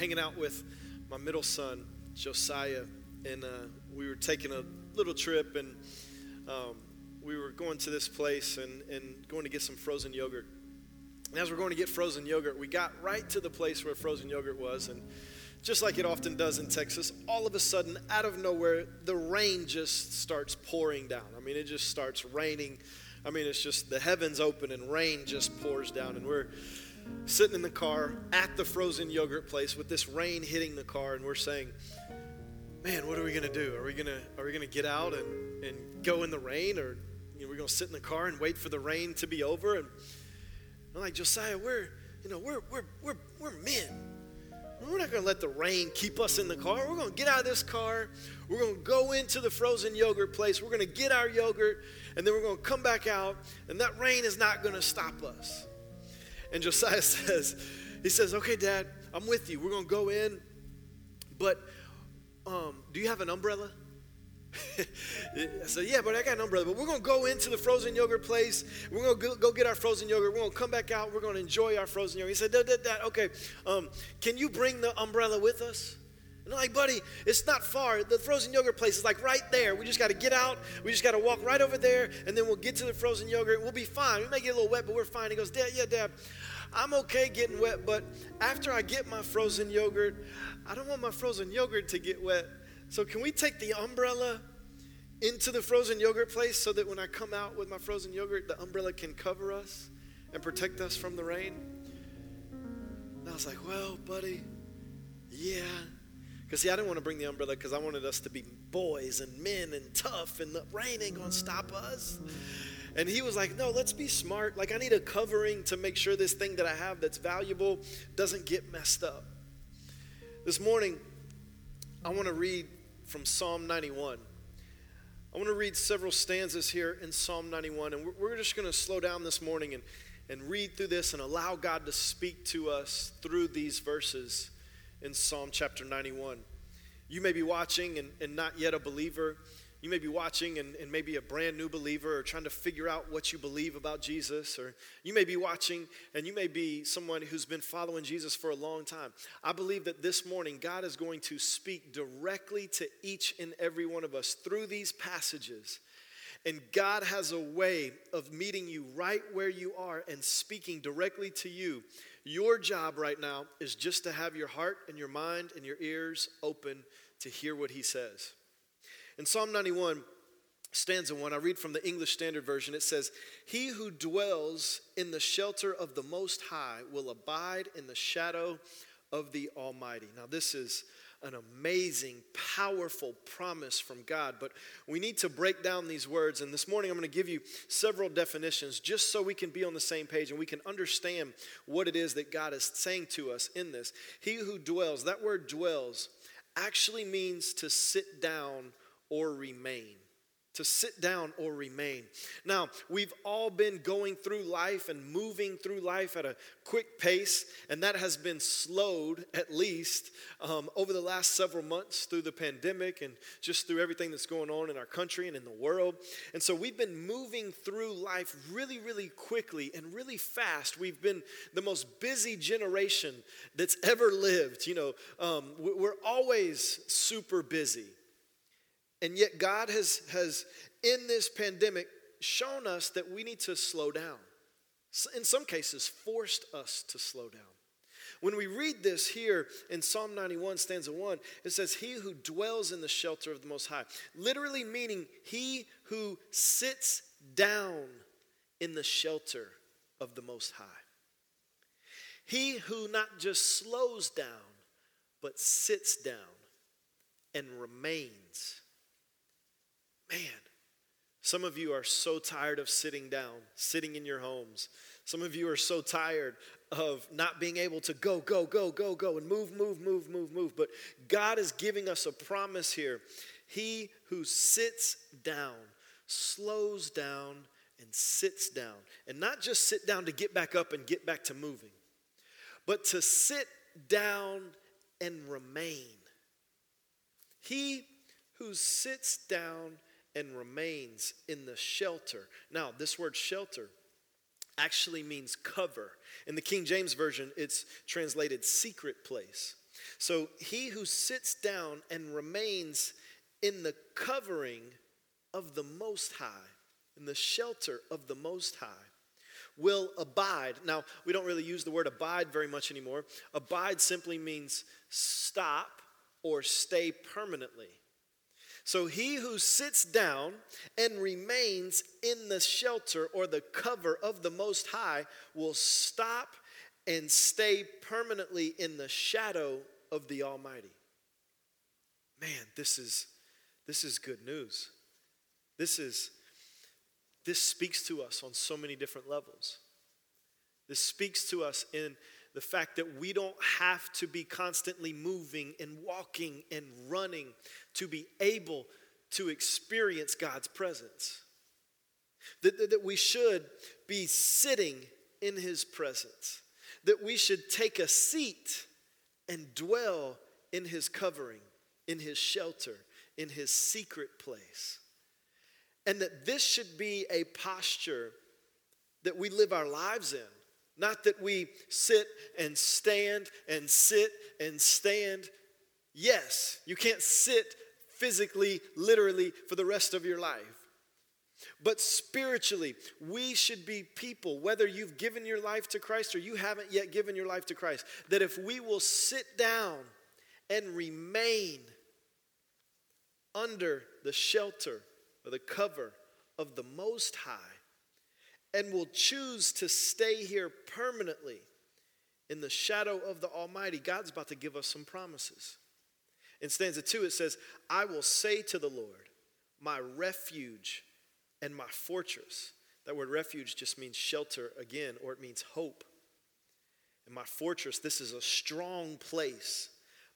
hanging out with my middle son, Josiah, and uh, we were taking a little trip, and um, we were going to this place and, and going to get some frozen yogurt. And as we're going to get frozen yogurt, we got right to the place where frozen yogurt was, and just like it often does in Texas, all of a sudden, out of nowhere, the rain just starts pouring down. I mean, it just starts raining. I mean, it's just the heavens open and rain just pours down, and we're sitting in the car at the frozen yogurt place with this rain hitting the car, and we're saying, "Man, what are we gonna do? Are we gonna are we gonna get out and and go in the rain, or you know, we're gonna sit in the car and wait for the rain to be over?" And I'm like, Josiah, we're you know we're we're we're we're men. We're not going to let the rain keep us in the car. We're going to get out of this car. We're going to go into the frozen yogurt place. We're going to get our yogurt, and then we're going to come back out, and that rain is not going to stop us. And Josiah says, he says, okay, Dad, I'm with you. We're going to go in, but um, do you have an umbrella? I said, yeah, but I got an umbrella. But we're going to go into the frozen yogurt place. We're going to go get our frozen yogurt. We're going to come back out. We're going to enjoy our frozen yogurt. He said, Dad, Dad, Dad okay, um, can you bring the umbrella with us? And I'm like, buddy, it's not far. The frozen yogurt place is like right there. We just got to get out. We just got to walk right over there, and then we'll get to the frozen yogurt. We'll be fine. We may get a little wet, but we're fine. He goes, Dad, yeah, Dad, I'm okay getting wet, but after I get my frozen yogurt, I don't want my frozen yogurt to get wet. So can we take the umbrella into the frozen yogurt place so that when I come out with my frozen yogurt, the umbrella can cover us and protect us from the rain? And I was like, well, buddy, yeah. Because, see, I didn't want to bring the umbrella because I wanted us to be boys and men and tough, and the rain ain't going to stop us. And he was like, No, let's be smart. Like, I need a covering to make sure this thing that I have that's valuable doesn't get messed up. This morning, I want to read from Psalm 91. I want to read several stanzas here in Psalm 91, and we're just going to slow down this morning and, and read through this and allow God to speak to us through these verses in Psalm chapter 91. You may be watching and, and not yet a believer. You may be watching and, and maybe a brand new believer or trying to figure out what you believe about Jesus. Or you may be watching and you may be someone who's been following Jesus for a long time. I believe that this morning God is going to speak directly to each and every one of us through these passages. And God has a way of meeting you right where you are and speaking directly to you your job right now is just to have your heart and your mind and your ears open to hear what he says. In Psalm 91, stanza 1, I read from the English Standard Version. It says, He who dwells in the shelter of the Most High will abide in the shadow of the Almighty. Now, this is an amazing, powerful promise from God. But we need to break down these words. And this morning I'm going to give you several definitions just so we can be on the same page and we can understand what it is that God is saying to us in this. He who dwells, that word dwells, actually means to sit down or remain to sit down or remain. Now, we've all been going through life and moving through life at a quick pace, and that has been slowed at least um, over the last several months through the pandemic and just through everything that's going on in our country and in the world. And so we've been moving through life really, really quickly and really fast. We've been the most busy generation that's ever lived. You know, um, we're always super busy. And yet, God has, has, in this pandemic, shown us that we need to slow down. In some cases, forced us to slow down. When we read this here in Psalm 91, stanza 1, it says, He who dwells in the shelter of the Most High, literally meaning he who sits down in the shelter of the Most High. He who not just slows down, but sits down and remains Man, some of you are so tired of sitting down, sitting in your homes. Some of you are so tired of not being able to go, go, go, go, go, and move, move, move, move, move. But God is giving us a promise here. He who sits down, slows down, and sits down. And not just sit down to get back up and get back to moving, but to sit down and remain. He who sits down and remains in the shelter. Now, this word shelter actually means cover. In the King James Version, it's translated secret place. So he who sits down and remains in the covering of the Most High, in the shelter of the Most High, will abide. Now, we don't really use the word abide very much anymore. Abide simply means stop or stay permanently. So he who sits down and remains in the shelter or the cover of the Most High will stop and stay permanently in the shadow of the Almighty. Man, this is this is good news. This is this speaks to us on so many different levels. This speaks to us in the fact that we don't have to be constantly moving and walking and running to be able to experience God's presence. That, that, that, we should be sitting in His presence. That we should take a seat and dwell in His covering, in His shelter, in His secret place. And that this should be a posture that we live our lives in not that we sit and stand and sit and stand. Yes, you can't sit physically, literally for the rest of your life. But spiritually, we should be people, whether you've given your life to Christ or you haven't yet given your life to Christ, that if we will sit down and remain under the shelter or the cover of the Most High, and will choose to stay here permanently in the shadow of the Almighty, God's about to give us some promises. In stanza two, it says, I will say to the Lord, my refuge and my fortress. That word refuge just means shelter again, or it means hope. And my fortress, this is a strong place.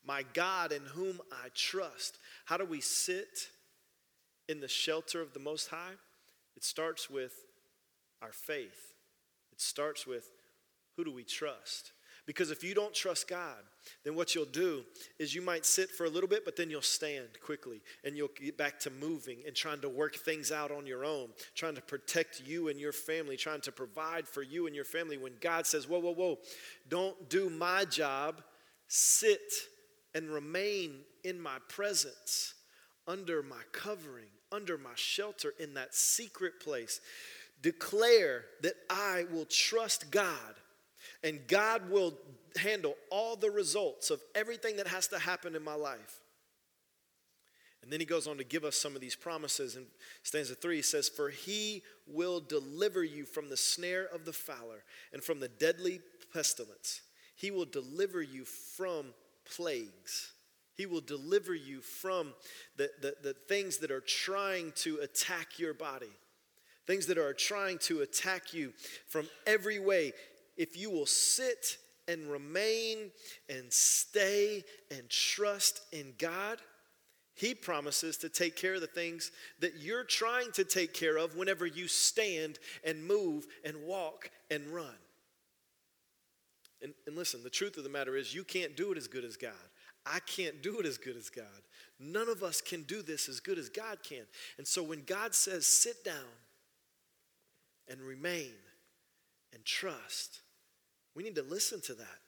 My God in whom I trust. How do we sit in the shelter of the Most High? It starts with our faith. It starts with who do we trust? Because if you don't trust God, then what you'll do is you might sit for a little bit, but then you'll stand quickly and you'll get back to moving and trying to work things out on your own, trying to protect you and your family, trying to provide for you and your family. When God says, Whoa, whoa, whoa, don't do my job, sit and remain in my presence, under my covering, under my shelter, in that secret place declare that I will trust God and God will handle all the results of everything that has to happen in my life. And then he goes on to give us some of these promises. In stanza three, he says, For he will deliver you from the snare of the fowler and from the deadly pestilence. He will deliver you from plagues. He will deliver you from the, the, the things that are trying to attack your body things that are trying to attack you from every way. If you will sit and remain and stay and trust in God, He promises to take care of the things that you're trying to take care of whenever you stand and move and walk and run. And, and listen, the truth of the matter is, you can't do it as good as God. I can't do it as good as God. None of us can do this as good as God can. And so when God says, sit down and remain and trust. We need to listen to that.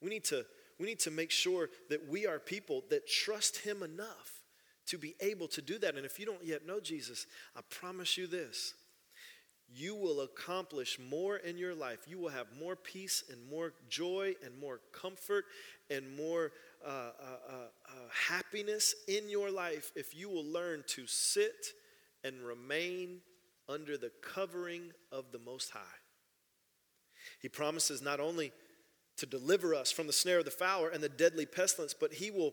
We need to, we need to make sure that we are people that trust Him enough to be able to do that. And if you don't yet know Jesus, I promise you this you will accomplish more in your life. You will have more peace and more joy and more comfort and more uh, uh, uh, uh happiness in your life if you will learn to sit and remain under the covering of the Most High. He promises not only to deliver us from the snare of the fowler and the deadly pestilence, but He will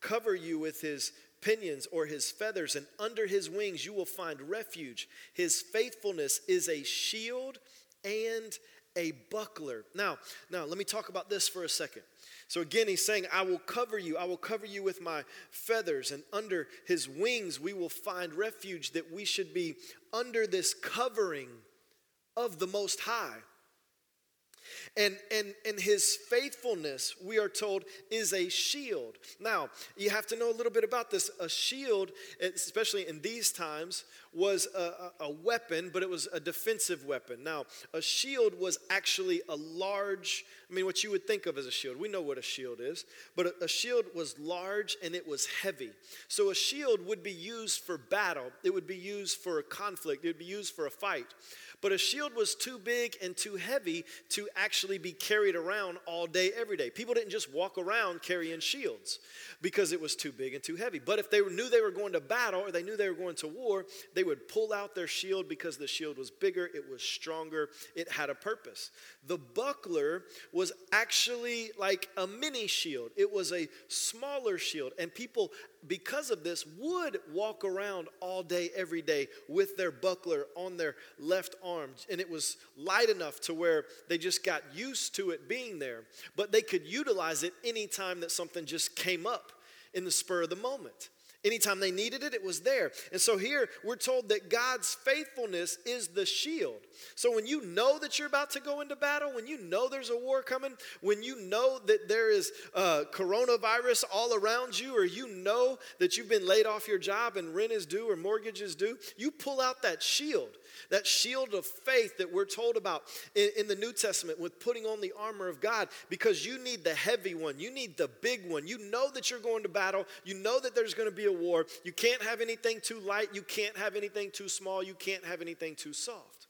cover you with His pinions or His feathers, and under His wings you will find refuge. His faithfulness is a shield and a buckler. Now, now let me talk about this for a second. So again, he's saying, I will cover you. I will cover you with my feathers, and under his wings we will find refuge, that we should be under this covering of the Most High. And, and, and his faithfulness, we are told, is a shield. Now, you have to know a little bit about this. A shield, especially in these times, was a, a, weapon, but it was a defensive weapon. Now, a shield was actually a large, I mean, what you would think of as a shield. We know what a shield is, but a, a shield was large and it was heavy. So a shield would be used for battle, it would be used for a conflict, it would be used for a fight. But a shield was too big and too heavy to actually be carried around all day, every day. People didn't just walk around carrying shields because it was too big and too heavy. But if they knew they were going to battle or they knew they were going to war, they would pull out their shield because the shield was bigger, it was stronger, it had a purpose. The buckler was actually like a mini shield, it was a smaller shield, and people because of this, would walk around all day, every day with their buckler on their left arm. And it was light enough to where they just got used to it being there. But they could utilize it anytime that something just came up in the spur of the moment. Anytime they needed it, it was there. And so here we're told that God's faithfulness is the shield. So when you know that you're about to go into battle, when you know there's a war coming, when you know that there is uh, coronavirus all around you, or you know that you've been laid off your job and rent is due or mortgage is due, you pull out that shield that shield of faith that we're told about in, in, the New Testament with putting on the armor of God because you need the heavy one. You need the big one. You know that you're going to battle. You know that there's going to be a war. You can't have anything too light. You can't have anything too small. You can't have anything too soft.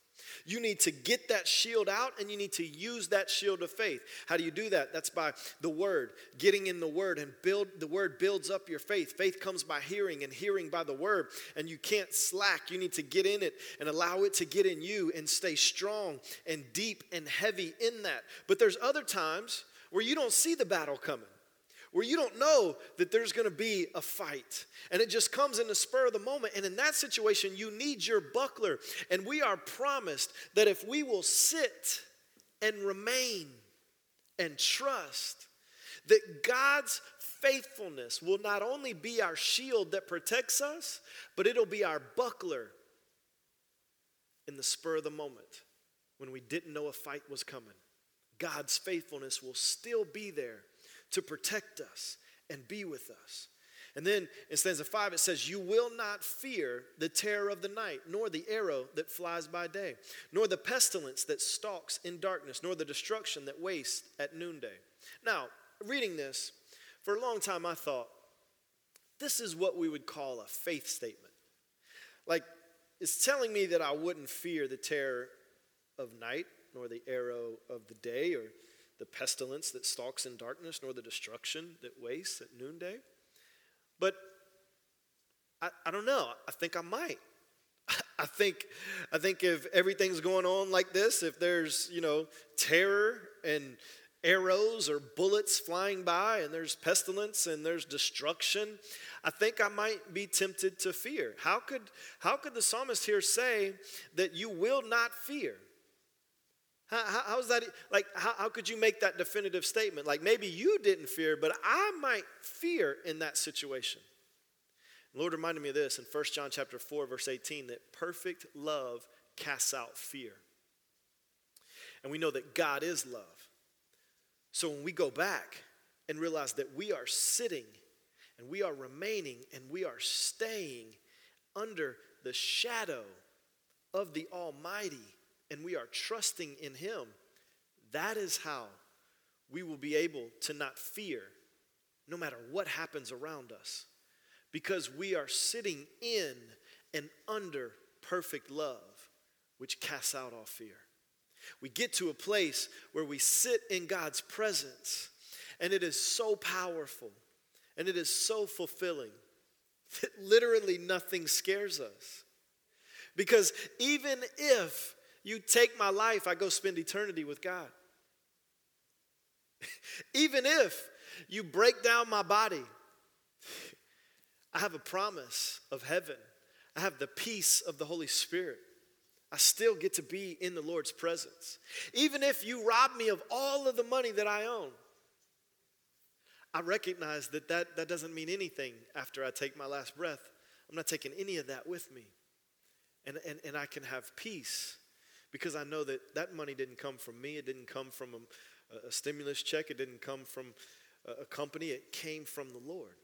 You need to get that shield out and you need to use that shield of faith. How do you do that? That's by the word, getting in the word and build the word builds up your faith. Faith comes by hearing and hearing by the word. And you can't slack. You need to get in it and allow it to get in you and stay strong and deep and heavy in that. But there's other times where you don't see the battle coming where you don't know that there's going to be a fight. And it just comes in the spur of the moment. And in that situation, you need your buckler. And we are promised that if we will sit and remain and trust, that God's faithfulness will not only be our shield that protects us, but it'll be our buckler in the spur of the moment when we didn't know a fight was coming. God's faithfulness will still be there to protect us and be with us. And then in stanza five, it says, You will not fear the terror of the night, nor the arrow that flies by day, nor the pestilence that stalks in darkness, nor the destruction that wastes at noonday. Now, reading this, for a long time I thought, this is what we would call a faith statement. Like, it's telling me that I wouldn't fear the terror of night, nor the arrow of the day, or the pestilence that stalks in darkness, nor the destruction that wastes at noonday. But I, I don't know. I think I might. I think, I think if everything's going on like this, if there's, you know, terror and arrows or bullets flying by and there's pestilence and there's destruction, I think I might be tempted to fear. How could, how could the psalmist here say that you will not fear? How, how, how's that? Like, how, how could you make that definitive statement? Like, maybe you didn't fear, but I might fear in that situation. The Lord reminded me of this in 1 John chapter 4, verse 18, that perfect love casts out fear. And we know that God is love. So when we go back and realize that we are sitting and we are remaining and we are staying under the shadow of the Almighty, and we are trusting in Him, that is how we will be able to not fear no matter what happens around us because we are sitting in and under perfect love, which casts out all fear. We get to a place where we sit in God's presence, and it is so powerful and it is so fulfilling that literally nothing scares us. Because even if you take my life, I go spend eternity with God. Even if you break down my body, I have a promise of heaven. I have the peace of the Holy Spirit. I still get to be in the Lord's presence. Even if you rob me of all of the money that I own, I recognize that, that that doesn't mean anything after I take my last breath. I'm not taking any of that with me. And, and, and I can have peace because I know that that money didn't come from me. It didn't come from a, a stimulus check. It didn't come from a, a company. It came from the Lord.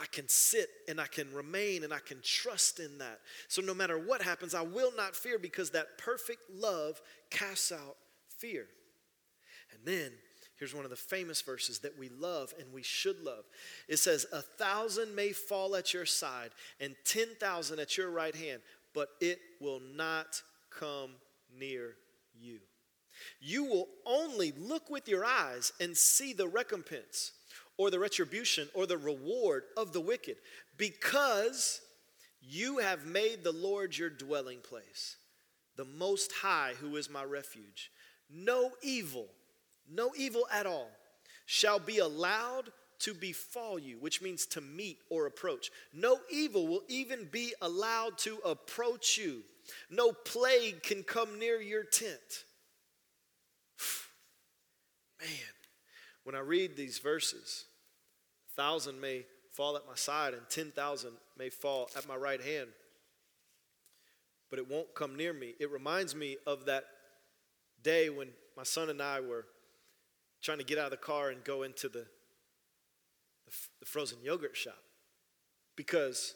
I can sit and I can remain and I can trust in that. So no matter what happens, I will not fear because that perfect love casts out fear. And then here's one of the famous verses that we love and we should love. It says, A thousand may fall at your side and 10,000 at your right hand, but it will not come near you. You will only look with your eyes and see the recompense or the retribution or the reward of the wicked because you have made the Lord your dwelling place, the Most High, who is my refuge. No evil, no evil at all, shall be allowed to befall you, which means to meet or approach. No evil will even be allowed to approach you. No plague can come near your tent. Man, when I read these verses, a thousand may fall at my side and 10,000 may fall at my right hand, but it won't come near me. It reminds me of that day when my son and I were trying to get out of the car and go into the, the, the frozen yogurt shop because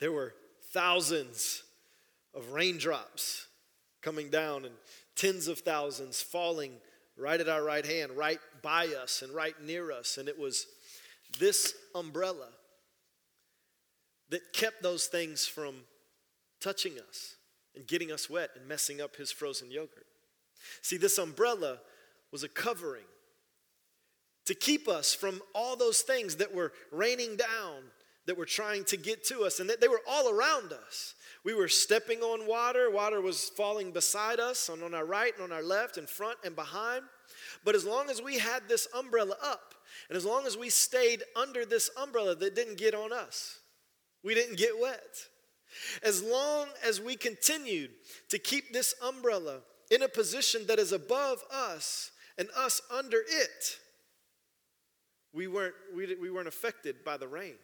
there were thousands of raindrops coming down and tens of thousands falling right at our right hand, right by us and right near us. And it was this umbrella that kept those things from touching us and getting us wet and messing up his frozen yogurt. See, this umbrella was a covering to keep us from all those things that were raining down, that were trying to get to us, and that they were all around us. We were stepping on water, water was falling beside us, and on our right and on our left, in front and behind. But as long as we had this umbrella up, and as long as we stayed under this umbrella that didn't get on us, we didn't get wet. As long as we continued to keep this umbrella in a position that is above us and us under it, we weren't, we, we weren't affected by the rain.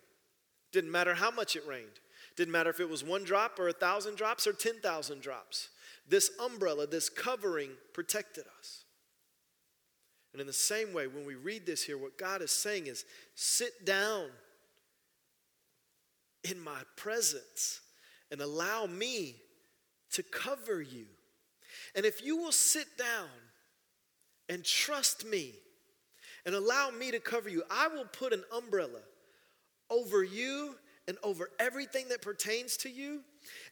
Didn't matter how much it rained. Didn't matter if it was one drop or a thousand drops or 10,000 drops. This umbrella, this covering protected us. And in the same way, when we read this here, what God is saying is sit down in my presence and allow me to cover you. And if you will sit down and trust me and allow me to cover you, I will put an umbrella over you and over everything that pertains to you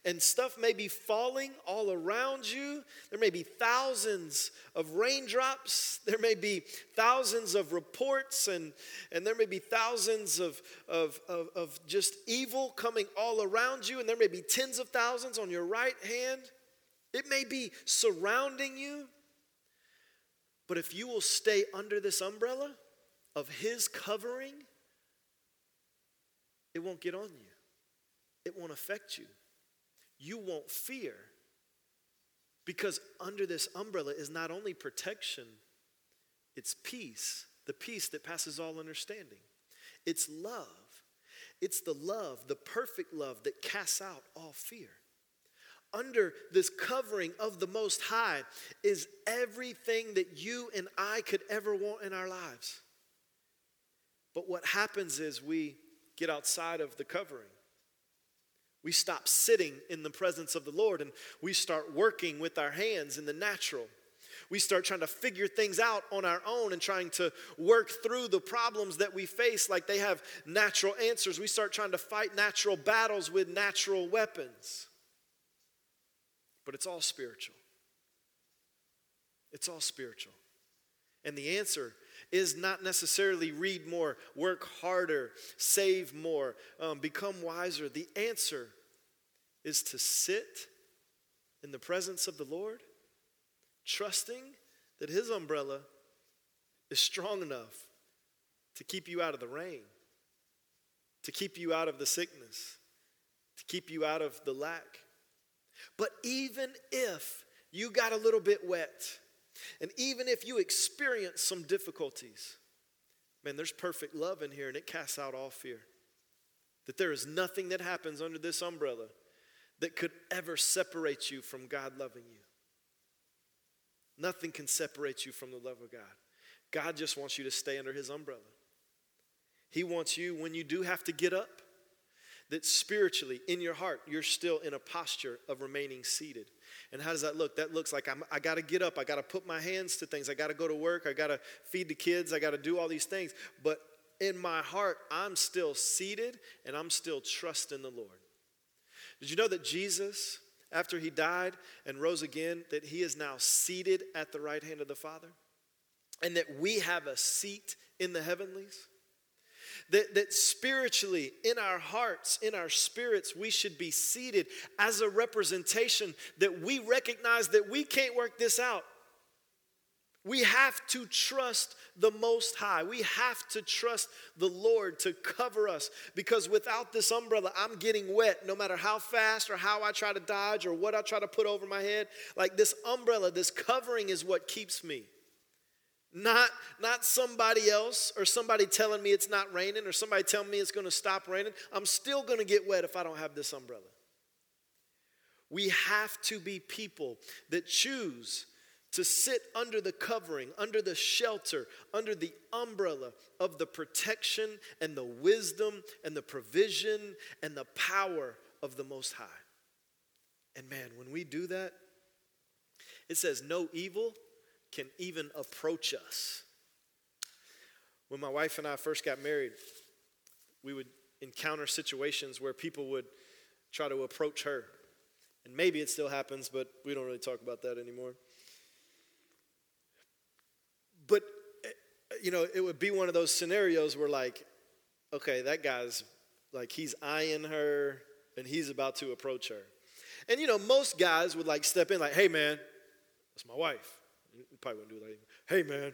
and stuff may be falling all around you. There may be thousands of raindrops. There may be thousands of reports, and, and there may be thousands of, of, of, of just evil coming all around you, and there may be tens of thousands on your right hand. It may be surrounding you. But if you will stay under this umbrella of His covering, it won't get on you, it won't affect you you won't fear. Because under this umbrella is not only protection, it's peace, the peace that passes all understanding. It's love. It's the love, the perfect love that casts out all fear. Under this covering of the Most High is everything that you and I could ever want in our lives. But what happens is we get outside of the covering. We stop sitting in the presence of the Lord and we start working with our hands in the natural. We start trying to figure things out on our own and trying to work through the problems that we face like they have natural answers. We start trying to fight natural battles with natural weapons. But it's all spiritual. It's all spiritual. And the answer is not necessarily read more, work harder, save more, um, become wiser. The answer is to sit in the presence of the Lord, trusting that His umbrella is strong enough to keep you out of the rain, to keep you out of the sickness, to keep you out of the lack. But even if you got a little bit wet, and even if you experience some difficulties, man, there's perfect love in here and it casts out all fear. That there is nothing that happens under this umbrella that could ever separate you from God loving you. Nothing can separate you from the love of God. God just wants you to stay under His umbrella. He wants you, when you do have to get up, that spiritually, in your heart, you're still in a posture of remaining seated. And how does that look? That looks like I'm, I got to get up. I got to put my hands to things. I got to go to work. I got to feed the kids. I got to do all these things. But in my heart, I'm still seated and I'm still trusting the Lord. Did you know that Jesus, after he died and rose again, that he is now seated at the right hand of the Father? And that we have a seat in the heavenlies? That, that spiritually, in our hearts, in our spirits, we should be seated as a representation that we recognize that we can't work this out. We have to trust the Most High. We have to trust the Lord to cover us because without this umbrella, I'm getting wet no matter how fast or how I try to dodge or what I try to put over my head. Like this umbrella, this covering is what keeps me. Not, not somebody else or somebody telling me it's not raining or somebody telling me it's going to stop raining. I'm still going to get wet if I don't have this umbrella. We have to be people that choose to sit under the covering, under the shelter, under the umbrella of the protection and the wisdom and the provision and the power of the Most High. And man, when we do that, it says, No evil can even approach us. When my wife and I first got married, we would encounter situations where people would try to approach her. And maybe it still happens, but we don't really talk about that anymore. But, you know, it would be one of those scenarios where, like, okay, that guy's like, he's eyeing her and he's about to approach her. And, you know, most guys would like step in, like, hey, man, that's my wife. You probably wouldn't do that. Hey, man.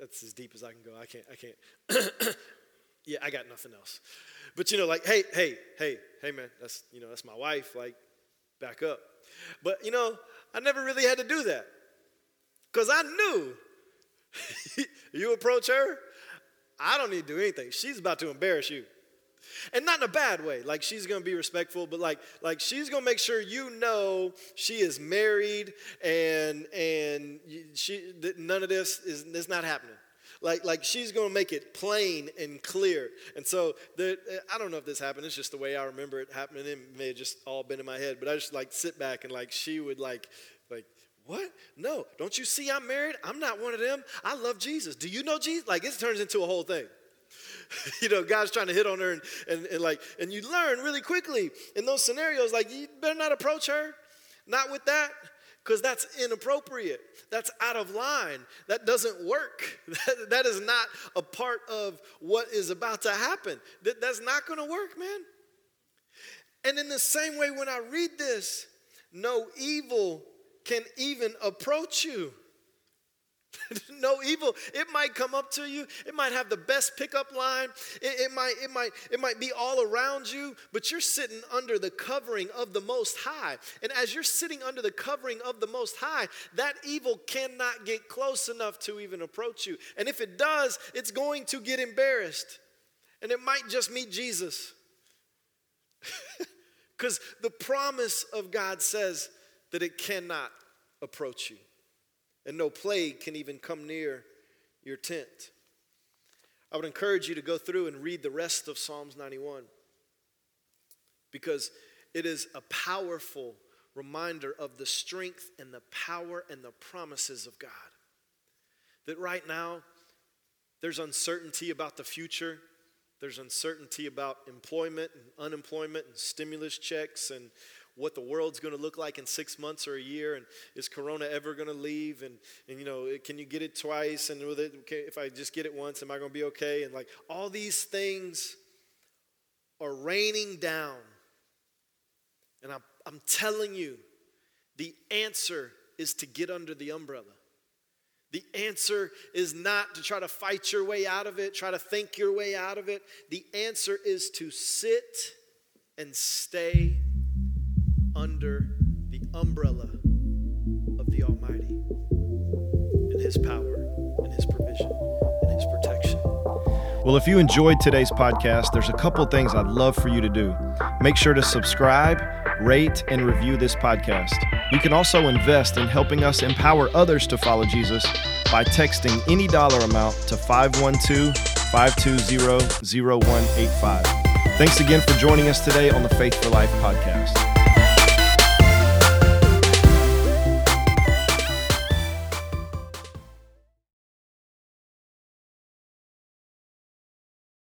That's as deep as I can go. I can't, I can't. yeah, I got nothing else. But you know, like, hey, hey, hey, hey, man, that's you know, that's my wife. Like, back up. But you know, I never really had to do that because I knew you approach her, I don't need to do anything. She's about to embarrass you and not in a bad way like she's gonna be respectful but like like she's gonna make sure you know she is married and and she none of this is is not happening like like she's gonna make it plain and clear and so the, i don't know if this happened it's just the way i remember it happening it may have just all been in my head but i just like sit back and like she would like like what? No, don't you see I'm married? I'm not one of them. I love Jesus. Do you know Jesus? Like it turns into a whole thing. you know, God's trying to hit on her and, and, and like, and you learn really quickly in those scenarios, like, you better not approach her. Not with that, because that's inappropriate. That's out of line. That doesn't work. That, that is not a part of what is about to happen. That, that's not going to work, man. And in the same way, when I read this, no evil can even approach you. no evil. It might come up to you. It might have the best pickup line. It, it, might, it, might, it might be all around you, but you're sitting under the covering of the Most High. And as you're sitting under the covering of the Most High, that evil cannot get close enough to even approach you. And if it does, it's going to get embarrassed. And it might just meet Jesus. Because the promise of God says that it cannot approach you and no plague can even come near your tent. I would encourage you to go through and read the rest of Psalms 91 because it is a powerful reminder of the strength and the power and the promises of God. That right now, there's uncertainty about the future. There's uncertainty about employment and unemployment and stimulus checks and what the world's going to look like in six months or a year, and is Corona ever going to leave? And, and you know, can you get it twice? And with it, okay, if I just get it once, am I going to be okay? And like all these things are raining down. And I'm, I'm telling you, the answer is to get under the umbrella. The answer is not to try to fight your way out of it, try to think your way out of it. The answer is to sit and stay under the umbrella of the Almighty and His power and His provision and His protection. Well, if you enjoyed today's podcast, there's a couple things I'd love for you to do. Make sure to subscribe, rate, and review this podcast. You can also invest in helping us empower others to follow Jesus by texting any dollar amount to 512 520 0185. Thanks again for joining us today on the Faith for Life podcast.